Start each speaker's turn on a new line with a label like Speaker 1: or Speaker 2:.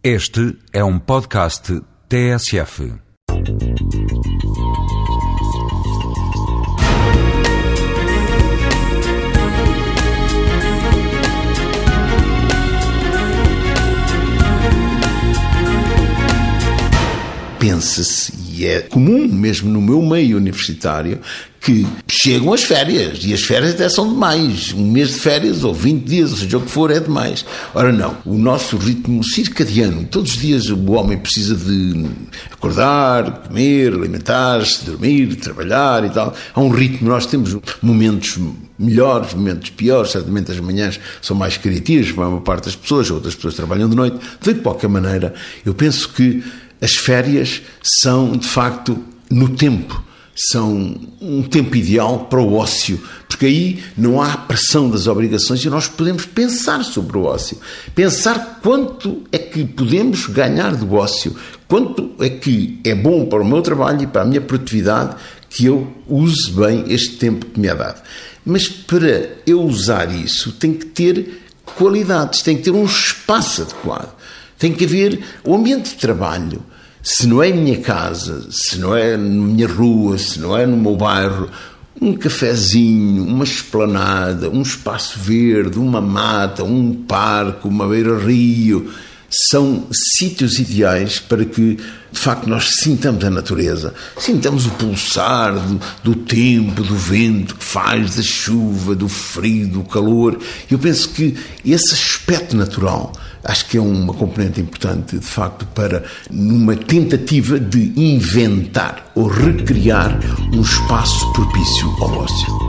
Speaker 1: Este é um podcast TSF.
Speaker 2: pensa-se, e é comum mesmo no meu meio universitário, que chegam as férias, e as férias até são demais. Um mês de férias, ou 20 dias, ou seja o que for, é demais. Ora, não. O nosso ritmo circadiano, todos os dias o homem precisa de acordar, comer, alimentar-se, dormir, trabalhar e tal. Há um ritmo, nós temos momentos melhores, momentos piores, certamente as manhãs são mais criativas para a maior parte das pessoas, outras pessoas trabalham de noite. De qualquer maneira, eu penso que as férias são, de facto, no tempo. São um tempo ideal para o ócio, porque aí não há pressão das obrigações e nós podemos pensar sobre o ócio. Pensar quanto é que podemos ganhar do ócio, quanto é que é bom para o meu trabalho e para a minha produtividade que eu use bem este tempo que me é dado. Mas para eu usar isso, tem que ter qualidades, tem que ter um espaço adequado. Tem que haver o ambiente de trabalho. Se não é em minha casa, se não é na minha rua, se não é no meu bairro, um cafezinho, uma esplanada, um espaço verde, uma mata, um parque, uma beira-rio, são sítios ideais para que, de facto, nós sintamos a natureza, sintamos o pulsar do, do, tempo, do vento que faz, da chuva, do frio, do calor. Eu penso que esse aspecto natural acho que é uma componente importante, de facto, para numa tentativa de inventar ou recriar um espaço propício ao ócio.